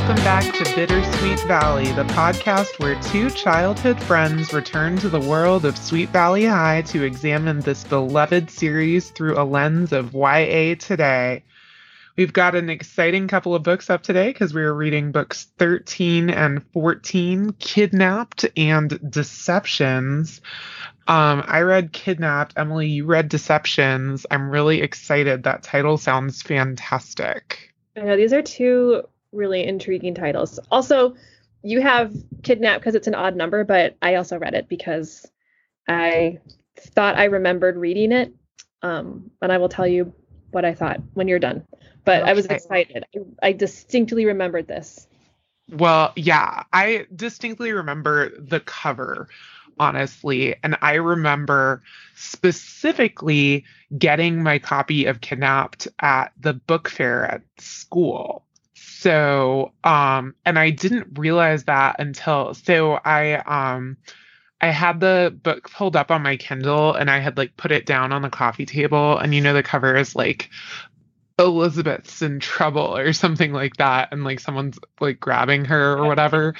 Welcome back to Bittersweet Valley, the podcast where two childhood friends return to the world of Sweet Valley High to examine this beloved series through a lens of YA today. We've got an exciting couple of books up today because we are reading books 13 and 14 Kidnapped and Deceptions. Um, I read Kidnapped. Emily, you read Deceptions. I'm really excited. That title sounds fantastic. I know these are two really intriguing titles. Also, you have Kidnapped because it's an odd number, but I also read it because I thought I remembered reading it. Um, and I will tell you what I thought when you're done. But okay. I was excited. I, I distinctly remembered this. Well, yeah, I distinctly remember the cover honestly. And I remember specifically getting my copy of Kidnapped at the book fair at school. So, um, and I didn't realize that until so I um I had the book pulled up on my Kindle and I had like put it down on the coffee table and you know the cover is like Elizabeth's in trouble or something like that, and like someone's like grabbing her or whatever.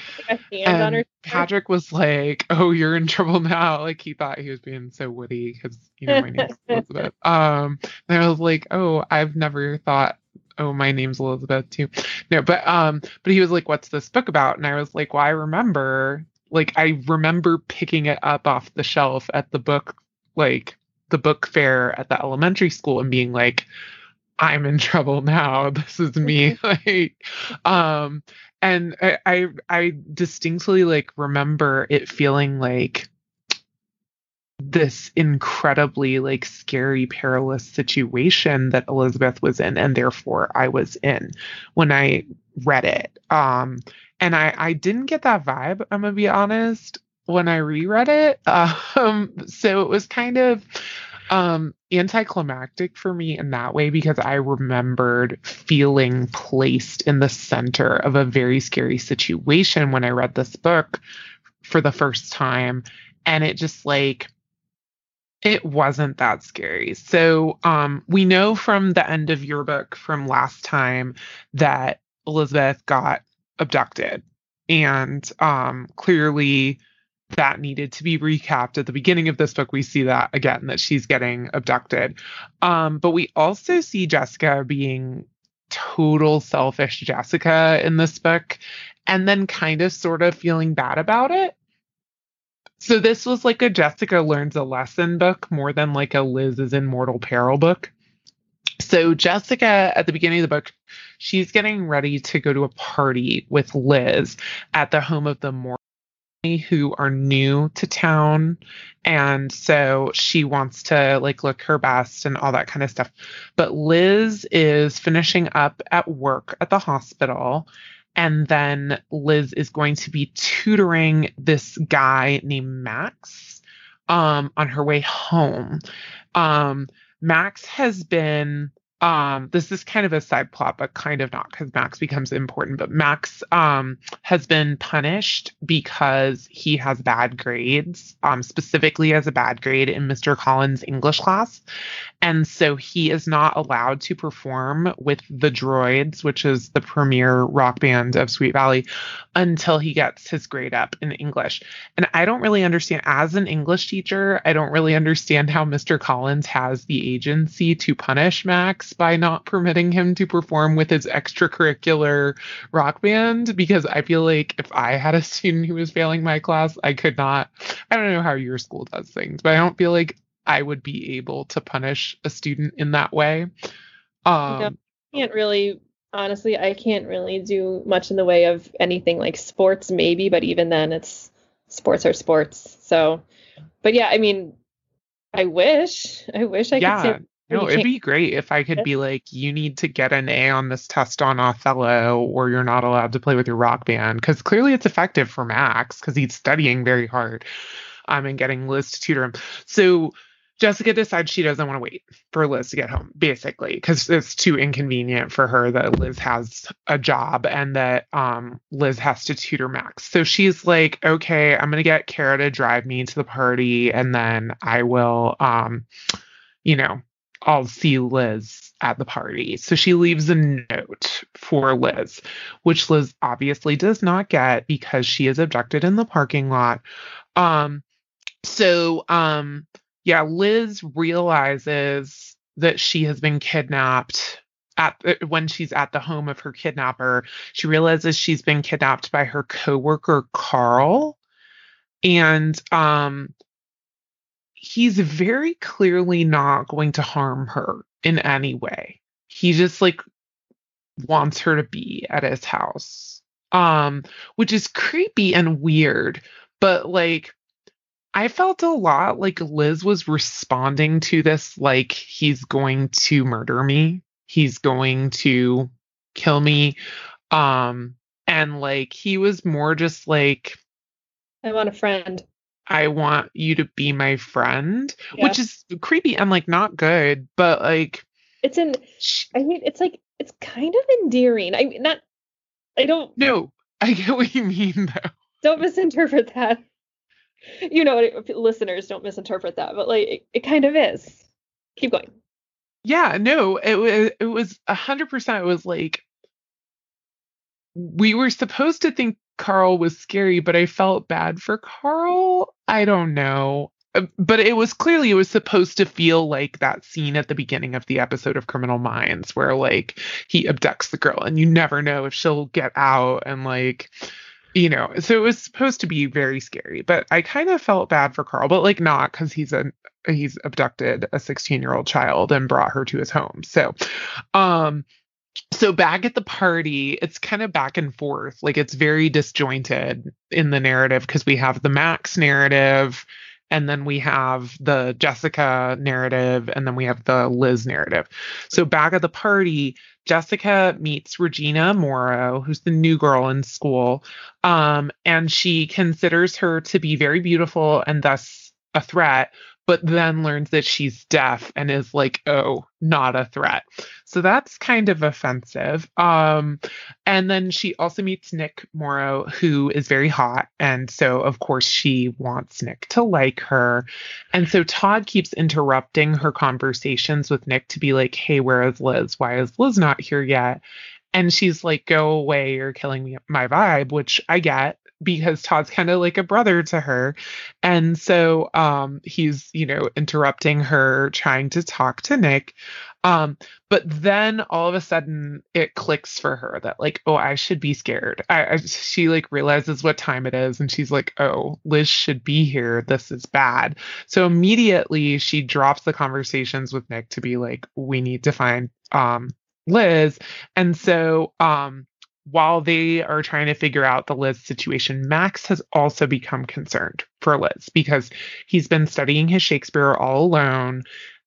and Patrick was like, "Oh, you're in trouble now." Like he thought he was being so witty because you know my name's Elizabeth. Um, and I was like, "Oh, I've never thought." Oh, my name's Elizabeth too. No, but um, but he was like, "What's this book about?" And I was like, "Well, I remember, like, I remember picking it up off the shelf at the book, like, the book fair at the elementary school, and being like." I'm in trouble now. This is me. like, um, and I, I, I distinctly like remember it feeling like this incredibly like scary perilous situation that Elizabeth was in and therefore I was in when I read it. Um and I I didn't get that vibe I'm to be honest when I reread it. Um so it was kind of um anticlimactic for me in that way because I remembered feeling placed in the center of a very scary situation when I read this book for the first time. And it just like it wasn't that scary. So um we know from the end of your book from last time that Elizabeth got abducted and um clearly that needed to be recapped. At the beginning of this book we see that again that she's getting abducted. Um, but we also see jessica being total selfish jessica in this book and then kind of sort of feeling bad about it so this was like a jessica learns a lesson book more than like a liz is in mortal peril book. So jessica at the beginning of the book she's getting ready to go to a party with liz at the home of the more who are new to town. And so she wants to like look her best and all that kind of stuff. But liz is finishing up at work at the hospital and then liz is going to be tutoring this guy named max um, on her way home. Um, max has been um this is kind of a side plot but kind of not because max becomes important but max um has been punished because he has bad grades um specifically as a bad grade in mr collins english class. And so he is not allowed to perform with the droids which is the premier rock band of sweet valley until he gets his grade up in english. And i don't really understand as an english teacher i don't really understand how mr collins has the agency to punish max by not permitting him to perform with his extracurricular rock band because I feel like if I had a student who was failing my class, I could not. I don't know how your school does things, but I don't feel like I would be able to punish a student in that way. Um, no, I can't really, honestly, I can't really do much in the way of anything like sports, maybe, but even then, it's sports are sports. So, but yeah, I mean, I wish, I wish I yeah. could say no, it'd be great if I could be like, you need to get an A on this test on Othello, or you're not allowed to play with your rock band. Because clearly it's effective for Max because he's studying very hard um, and getting Liz to tutor him. So Jessica decides she doesn't want to wait for Liz to get home, basically, because it's too inconvenient for her that Liz has a job and that um, Liz has to tutor Max. So she's like, okay, I'm going to get Kara to drive me to the party and then I will, um, you know, I'll see Liz at the party. So she leaves a note for Liz, which Liz obviously does not get because she is abducted in the parking lot. Um so um yeah, Liz realizes that she has been kidnapped at uh, when she's at the home of her kidnapper. She realizes she's been kidnapped by her coworker Carl and um he's very clearly not going to harm her in any way. He just like wants her to be at his house. Um which is creepy and weird, but like I felt a lot like Liz was responding to this like he's going to murder me. He's going to kill me. Um and like he was more just like I want a friend. I want you to be my friend, Yeah. which is creepy and like not good, but like It's in I mean it's like it's kind of endearing. I mean not I don't no, I get what you mean though. don't misinterpret that. You know, listeners don't misinterpret that, but like it, it kind of is. Keep going. Yeah, no, it was it was a hundred percent. It was like we were supposed to think Carl was scary, but I felt bad for Carl. I don't know. Uh, But it was clearly it was supposed to feel like that scene at the beginning of the episode of Criminal Minds where like he abducts the girl and you never know if she'll get out and like you know so it was supposed to be very scary but i kind of felt bad for carl but like not because he's a he's abducted a 16 year old child and brought her to his home so um so back at the party it's kind of back and forth. Like it's very disjointed in the narrative because we have the max narrative and then we have the jessica narrative and then we have the liz narrative. So back at the party jessica meets regina morrow who's the new girl in school um, and she considers her to be very beautiful and thus a threat but then learns that she's deaf and is like oh not a threat. So that's kind of offensive. Um, and then she also meets nick morrow who is very hot. And so of course she wants nick to like her. And so todd keeps interrupting her conversations with nick to be like hey where is liz? Why is liz not here yet? And she's like go away. You're killing me my vibe which i get because todd's kind of like a brother to her. And so um he's you know interrupting her trying to talk to nick. Um but then all of a sudden it clicks for her that like oh i should be scared. I, I she like realizes what time it is and she's like oh liz should be here. This is bad. So immediately she drops the conversations with nick to be like we need to find um liz. And so um while they are trying to figure out the Liz situation, Max has also become concerned for Liz because he's been studying his Shakespeare all alone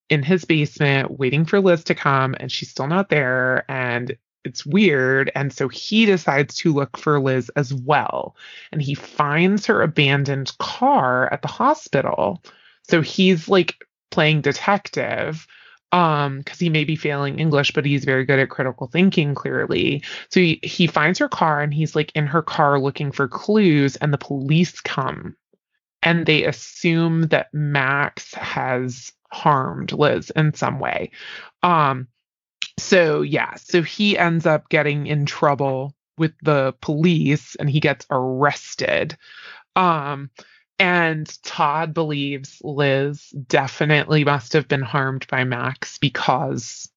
in his basement, waiting for Liz to come, and she's still not there. And it's weird. And so he decides to look for Liz as well. And he finds her abandoned car at the hospital. So he's like playing detective um because he may be failing english but he's very good at critical thinking clearly. So he, he finds her car and he's like in her car looking for clues and the police come and they assume that max has harmed liz in some way. Um so yeah so he ends up getting in trouble with the police and he gets arrested. Um and Todd believes Liz definitely must have been harmed by Max because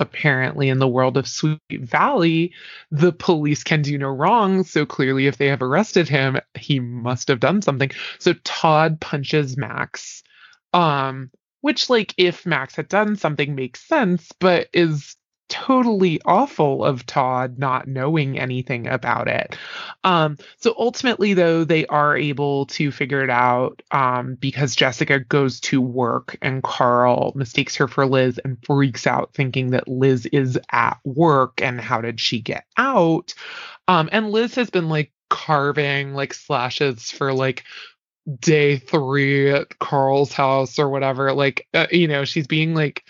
apparently in the world of Sweet Valley, the police can do no wrong. So clearly, if they have arrested him, he must have done something. So Todd punches Max, um, which, like, if Max had done something, makes sense, but is totally awful of Todd not knowing anything about it. Um, so ultimately, though, they are able to figure it out um, because Jessica goes to work and Carl mistakes her for Liz and freaks out, thinking that Liz is at work and how did she get out? Um, and Liz has been like carving like slashes for like day three at Carl's house or whatever. Like, uh, you know, she's being like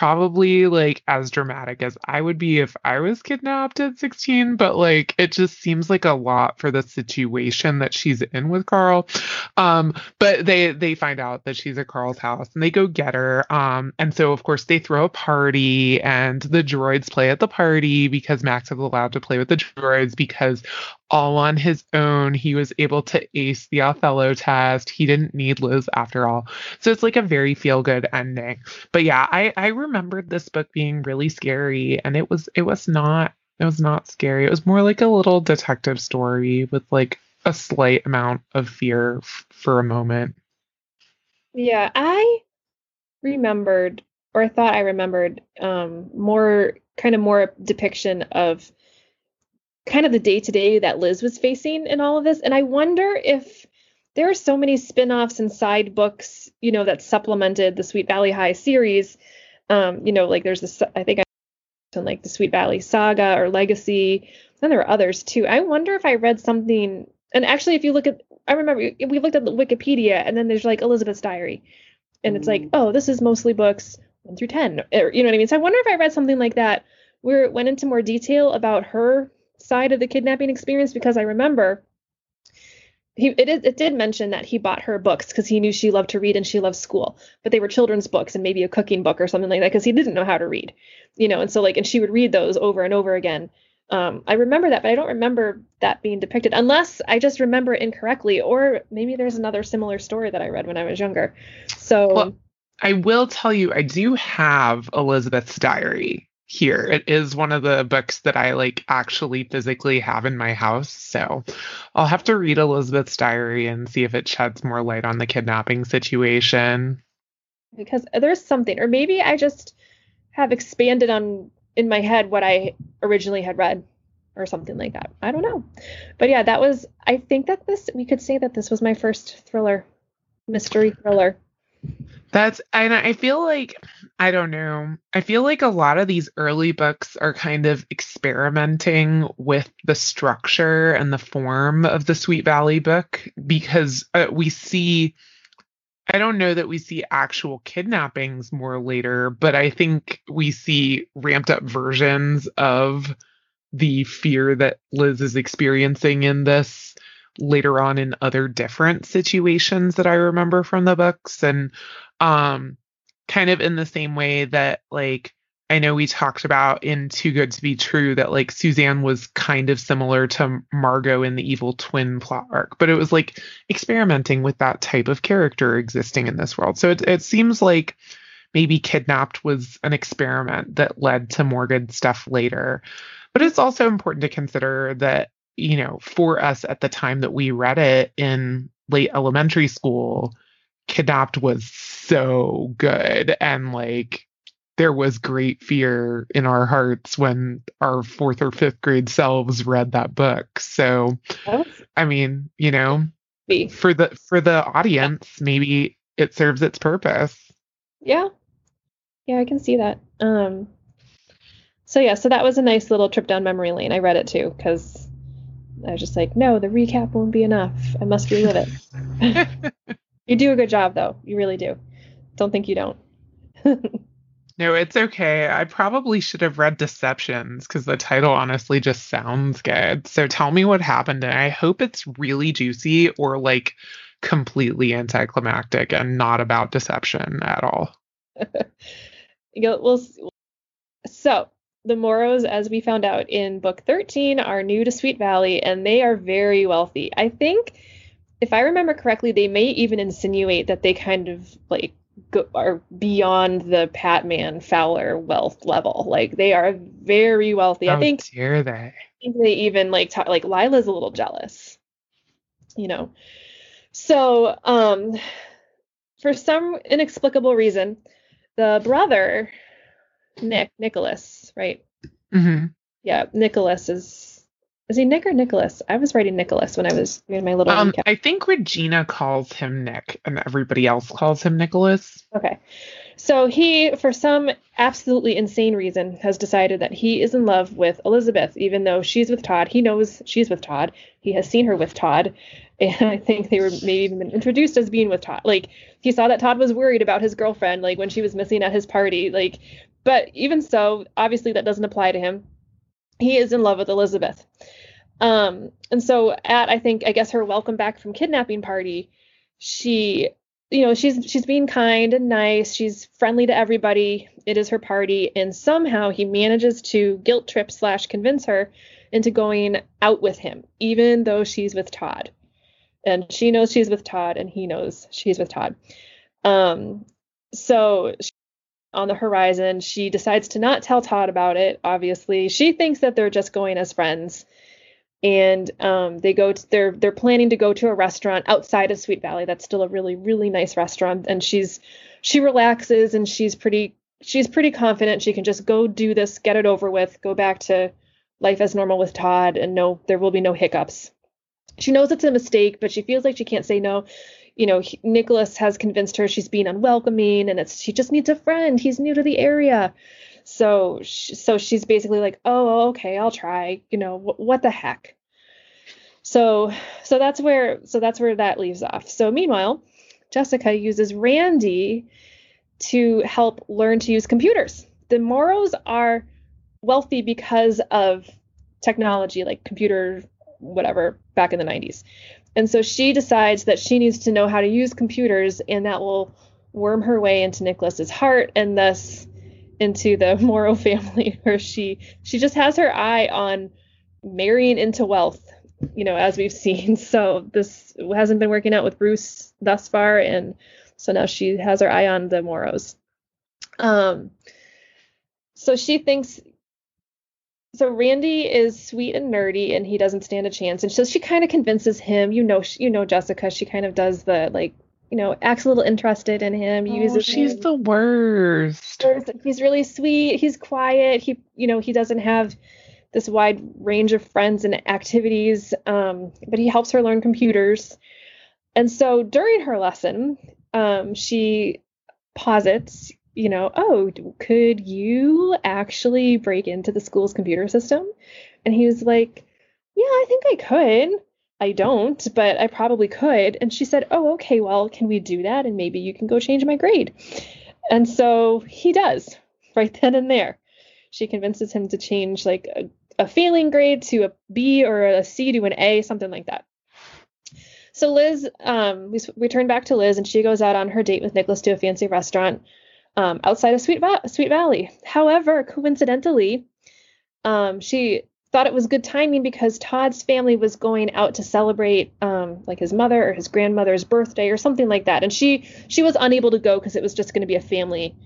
probably like as dramatic as I would be if I was kidnapped at 16, but like it just seems like a lot for the situation that she's in with Carl. Um, but they they find out that she's at Carl's house and they go get her. Um, and so of course they throw a party and the droids play at the party because Max is allowed to play with the droids because all on his own. He was able to ace the Othello test. He didn't need Liz after all. So it's like a very feel good ending. But yeah, I, I remembered this book being really scary and it was it was not it was not scary. It was more like a little detective story with like a slight amount of fear f- for a moment. Yeah, I remembered or thought I remembered um more kind of more depiction of kind of the day to day that Liz was facing in all of this. And I wonder if there are so many spin offs and side books, you know, that supplemented the Sweet Valley High series. Um, you know, like there's this, I think I like the Sweet Valley Saga or Legacy. And there are others too. I wonder if I read something. And actually, if you look at, I remember we looked at the Wikipedia and then there's like Elizabeth's Diary. And it's like, oh, this is mostly books one through 10. Or, you know what I mean? So I wonder if I read something like that where it went into more detail about her side of the kidnapping experience because I remember he it, it did mention that he bought her books because he knew she loved to read and she loved school, but they were children's books and maybe a cooking book or something like that because he didn't know how to read, you know, and so like and she would read those over and over again. Um, I remember that, but I don't remember that being depicted unless I just remember it incorrectly, or maybe there's another similar story that I read when I was younger. So. Well, I will tell you, I do have Elizabeth's diary here. It is one of the books that I like actually physically have in my house. So I'll have to read Elizabeth's diary and see if it sheds more light on the kidnapping situation. Because there's something, or maybe I just have expanded on in my head what I originally had read or something like that. I don't know. But yeah, that was I think that this we could say that this was my first thriller, mystery thriller. That's and I feel like I don't know. I feel like a lot of these early books are kind of experimenting with the structure and the form of the Sweet Valley book because uh, we see I don't know that we see actual kidnappings more later, but I think we see ramped up versions of the fear that Liz is experiencing in this later on in other different situations that I remember from the books and um kind of in the same way that like I know we talked about in Too Good to Be True that like Suzanne was kind of similar to Margot in the Evil Twin plot arc, but it was like experimenting with that type of character existing in this world. So it it seems like maybe Kidnapped was an experiment that led to more good stuff later. But it's also important to consider that, you know, for us at the time that we read it in late elementary school, Kidnapped was so good and like there was great fear in our hearts when our fourth or fifth grade selves read that book. So. I mean, you know, for the for the audience, maybe it serves its purpose. Yeah, yeah, I can see that. Um, so yeah, so that was a nice little trip down memory lane. I read it too because I was just like, no, the recap won't be enough. I must relive it. you do a good job though. You really do. Don't think you don't. no, it's okay. I probably should have read Deceptions because the title honestly just sounds good. So tell me what happened, and I hope it's really juicy or like completely anticlimactic and not about deception at all. we'll, so the Morrows, as we found out in book 13, are new to Sweet Valley and they are very wealthy. I think, if I remember correctly, they may even insinuate that they kind of like go, are beyond the Patman Fowler wealth level. Like they are very wealthy. How I think. Dare they? I think they even like talk, like Lila's a little jealous. You know. So um, for some inexplicable reason, the brother Nick Nicholas, right? Mm-hmm. Yeah, Nicholas is Is he Nick or Nicholas? I was writing Nicholas when I was doing my little Um. I think Regina calls him Nick, and everybody else calls him Nicholas. Okay. So he, for some absolutely insane reason, has decided that he is in love with Elizabeth, even though she's with Todd. He knows she's with Todd. He has seen her with Todd. And I think they were maybe even been introduced as being with Todd. Like he saw that Todd was worried about his girlfriend, like when she was missing at his party. Like, but even so, obviously that doesn't apply to him. He is in love with Elizabeth. Um, and so at I think I guess her welcome back from kidnapping party, she you know she's she's being kind and nice. She's friendly to everybody. It is her party. And somehow he manages to guilt trip slash convince her into going out with him even though she's with todd. And she knows she's with todd and he knows she's with todd. Um so on the horizon she decides to not tell todd about it obviously she thinks that they're just going as friends and um, they go to they're they're planning to go to a restaurant outside of Sweet Valley. That's still a really really nice restaurant, and she's she relaxes and she's pretty she's pretty confident she can just go do this, get it over with, go back to life as normal with Todd, and no there will be no hiccups. She knows it's a mistake, but she feels like she can't say no. You know, he, Nicholas has convinced her she's being unwelcoming, and it's she just needs a friend. He's new to the area. So, sh- so she's basically like, oh, oh, okay, I'll try. You know, wh- what the heck? So, so that's where, so that's where that leaves off. So, meanwhile, Jessica uses Randy to help learn to use computers. The Morrows are wealthy because of technology, like computer, whatever, back in the 90s. And so she decides that she needs to know how to use computers, and that will worm her way into Nicholas's heart, and thus into the Morrow family where she she just has her eye on marrying into wealth you know as we've seen. So this hasn't been working out with Bruce thus far and so now she has her eye on the Morrows. Um so she thinks so Randy is sweet and nerdy and he doesn't stand a chance. And so she kind of convinces him you know you know Jessica she kind of does the like you know acts a little interested in him Oh, uses she's him. the worst. he's really sweet he's quiet he you know he doesn't have this wide range of friends and activities um, but he helps her learn computers. And so during her lesson um, she posits you know oh could you actually break into the school's computer system? And he was like yeah i think i could. I don't but i probably could. And she said oh okay well can we do that? And maybe you can go change my grade. And so he does right then and there. She convinces him to change like a, a failing grade to a B or a C to an A, something like that. So Liz, um, we, we turn back to Liz and she goes out on her date with Nicholas to a fancy restaurant um, outside of Sweet, Va- Sweet Valley. However, coincidentally, um, she thought it was good timing because Todd's family was going out to celebrate um, like his mother or his grandmother's birthday or something like that, and she she was unable to go because it was just going to be a family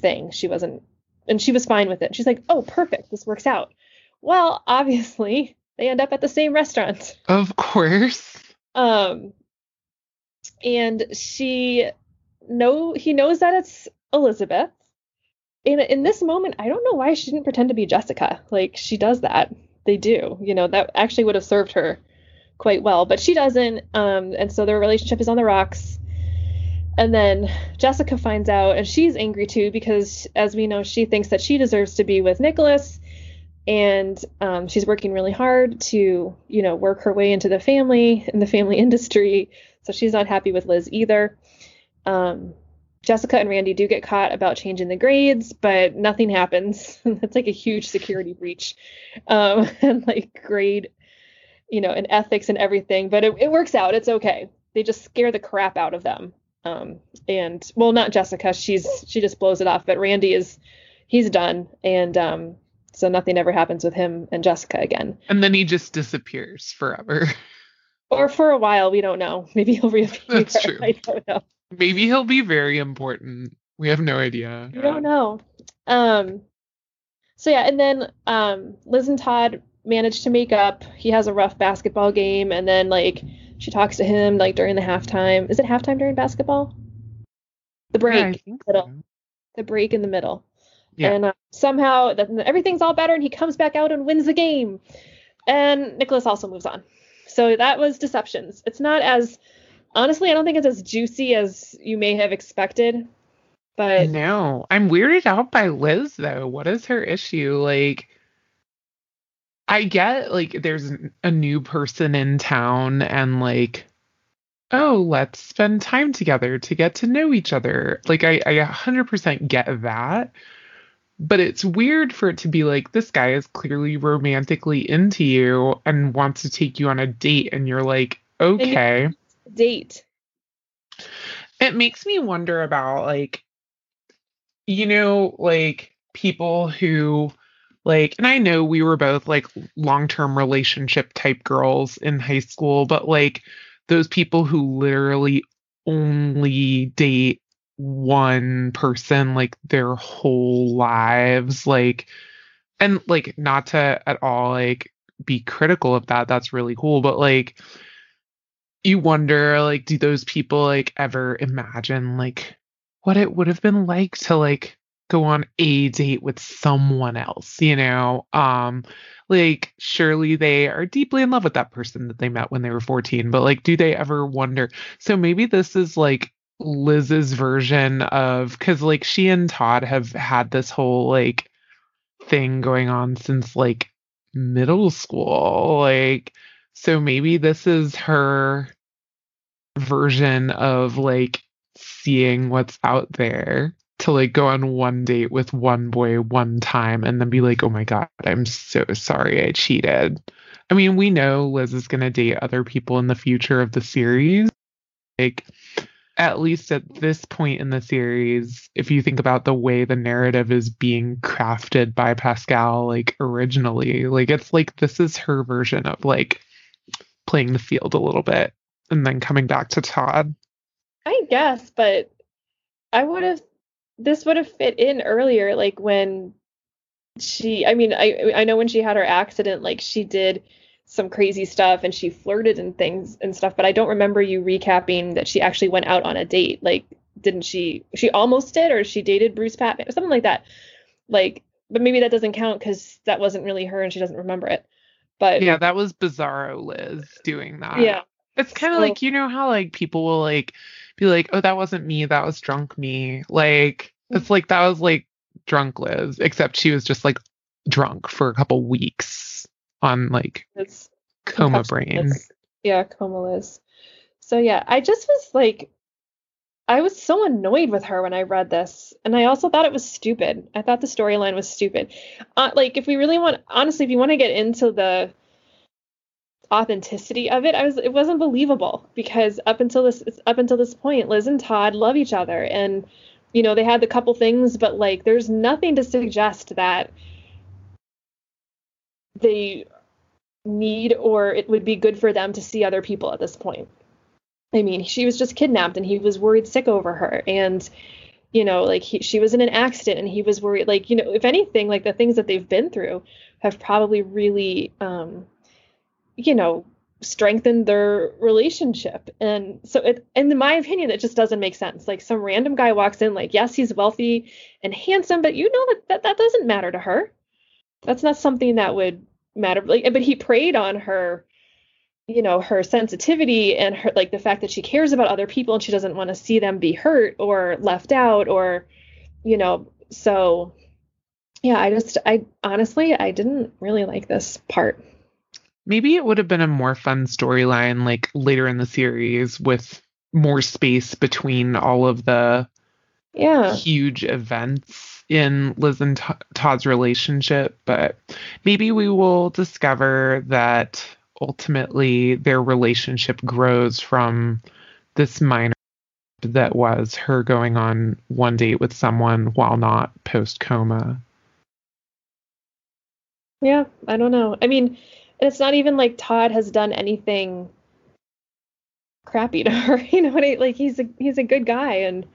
thing. She wasn't, and she was fine with it. She's like, "Oh, perfect, this works out." Well, obviously, they end up at the same restaurant. Of course. Um, and she know he knows that it's Elizabeth. In in this moment, I don't know why she didn't pretend to be Jessica. Like she does that. They do. You know, that actually would have served her quite well, but she doesn't. Um, and so their relationship is on the rocks. And then Jessica finds out, and she's angry too because, as we know, she thinks that she deserves to be with Nicholas, and um, she's working really hard to, you know, work her way into the family in the family industry. So she's not happy with Liz either. Um, Jessica and Randy do get caught about changing the grades, but nothing happens. That's like a huge security breach, um, and like grade, you know, and ethics and everything. But it, it works out. It's okay. They just scare the crap out of them. Um, and well, not Jessica. She's she just blows it off. But Randy is he's done, and um, so nothing ever happens with him and Jessica again. And then he just disappears forever. Or for a while, we don't know. Maybe he'll reappear. That's true. I don't know. Maybe he'll be very important. We have no idea. I don't know. Um, so yeah, and then um, Liz and Todd manage to make up. He has a rough basketball game, and then like she talks to him like during the halftime. Is it halftime during basketball? The break, Yeah, I think middle. so. the break in the middle. Yeah. And uh, somehow that everything's all better, and he comes back out and wins the game. And Nicholas also moves on. So that was Deceptions. It's not as honestly, I don't think it's as juicy as you may have expected. But no, I'm weirded out by Liz though. What is her issue? Like, I get like there's a new person in town and like, oh, let's spend time together to get to know each other. Like, I, I 100% get that. But it's weird for it to be like, this guy is clearly romantically into you and wants to take you on a date. And you're like, okay. Date. It makes me wonder about like you know, like people who like and I know we were both like long-term relationship type girls in high school, but like those people who literally only date one person like their whole lives like and like not to at all like be critical of that that's really cool but like you wonder like do those people like ever imagine like what it would have been like to like go on a date with someone else, you know? Um like surely they are deeply in love with that person that they met when they were 14, but like do they ever wonder so maybe this is like Liz's version of cuz like she and Todd have had this whole like thing going on since like middle school like so maybe this is her version of like seeing what's out there to like go on one date with one boy one time and then be like, oh my God, I'm so sorry I cheated. I mean, we know Liz is going to date other people in the future of the series. Like, at least at this point in the series, if you think about the way the narrative is being crafted by Pascal, like originally, like it's like this is her version of like playing the field a little bit and then coming back to Todd. I guess, but I would have this would have fit in earlier, like when she I mean, I I know when she had her accident, like she did some crazy stuff and she flirted and things and stuff, but I don't remember you recapping that she actually went out on a date. Like, didn't she she almost did or she dated Bruce Patman or something like that. Like, but maybe that doesn't count because that wasn't really her and she doesn't remember it. But yeah, that was bizarro Liz doing that. Yeah. It's kind of so, like you know how like people will like be like, "Oh, that wasn't me. That was drunk me." Like it's like that was like drunk Liz, except she was just like drunk for a couple weeks on like it's coma brain. Yeah, coma Liz. So yeah, I just was like I was so annoyed with her when I read this, and I also thought it was stupid. I thought the storyline was stupid. Uh, like, if we really want, honestly, if you want to get into the authenticity of it i was it wasn't believable because up until this up until this point liz and todd love each other and you know they had the couple things but like there's nothing to suggest that they need or it would be good for them to see other people at this point. I mean she was just kidnapped and he was worried sick over her and you know like he, she was in an accident and he was worried like you know if anything like the things that they've been through have probably really um you know, strengthen their relationship. And so it in my opinion, it just doesn't make sense. Like some random guy walks in, like, yes, he's wealthy and handsome, but you know that that, that doesn't matter to her. That's not something that would matter. Like, but he preyed on her, you know, her sensitivity and her like the fact that she cares about other people and she doesn't want to see them be hurt or left out or, you know, so yeah, I just I honestly I didn't really like this part. Maybe it would have been a more fun storyline like later in the series with more space between all of the yeah huge events in Liz and Todd's relationship, but maybe we will discover that ultimately their relationship grows from this minor that was her going on one date with someone while not post coma. Yeah, I don't know. I mean, and it's not even like Todd has done anything crappy to her. You know what I like? He's a he's a good guy, and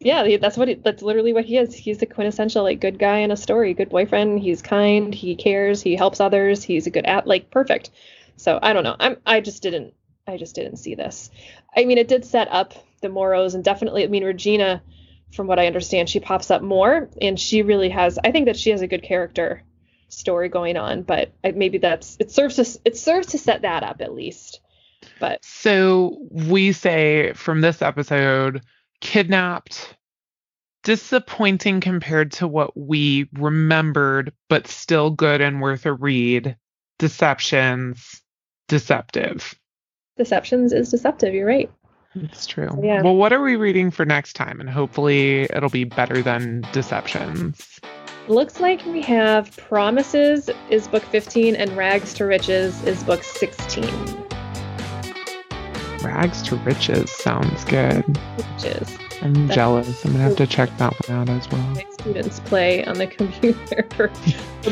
yeah, that's what he, that's literally what he is. He's the quintessential like good guy in a story, good boyfriend. He's kind, he cares, he helps others. He's a good at like perfect. So I don't know. I'm I just didn't I just didn't see this. I mean, it did set up the Morrows, and definitely. I mean, Regina, from what I understand, she pops up more, and she really has. I think that she has a good character story going on, but maybe that's it serves to it serves to set that up at least. But so we say from this episode, kidnapped, disappointing compared to what we remembered, but still good and worth a read. Deceptions, deceptive. Deceptions is deceptive. You're right. It's true. So, yeah. Well, what are we reading for next time? And hopefully it'll be better than Deceptions. Looks like we have Promises is book 15 and Rags to Riches is book 16. Rags to Riches sounds good. Riches. I'm That's jealous. I'm gonna have to check that one out as well. My students play on the computer. well,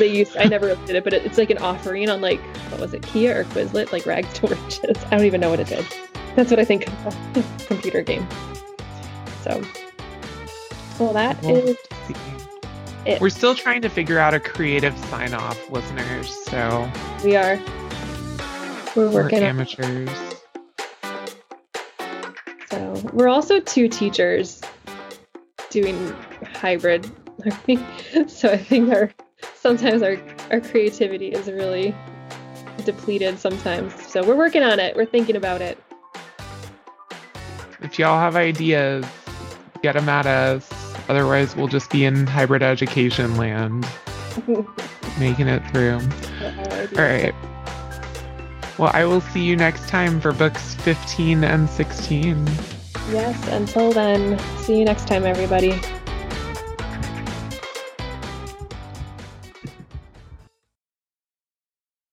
they use. I never did it, but it's like an offering on like what was it, Kia or Quizlet, like Rags to Riches. I don't even know what it did. That's what I think computer game. So, well, that well, is it. We're still trying to figure out a creative sign off, listeners. So we are. We're working. We're amateurs. So we're also two teachers doing hybrid learning. so I think our sometimes our our creativity is really depleted sometimes. So we're working on it. We're thinking about it. If y'all have ideas, get them at us. Otherwise, we'll just be in hybrid education land, making it through. All right. Well, I will see you next time for books 15 and 16. Yes, until then, see you next time, everybody.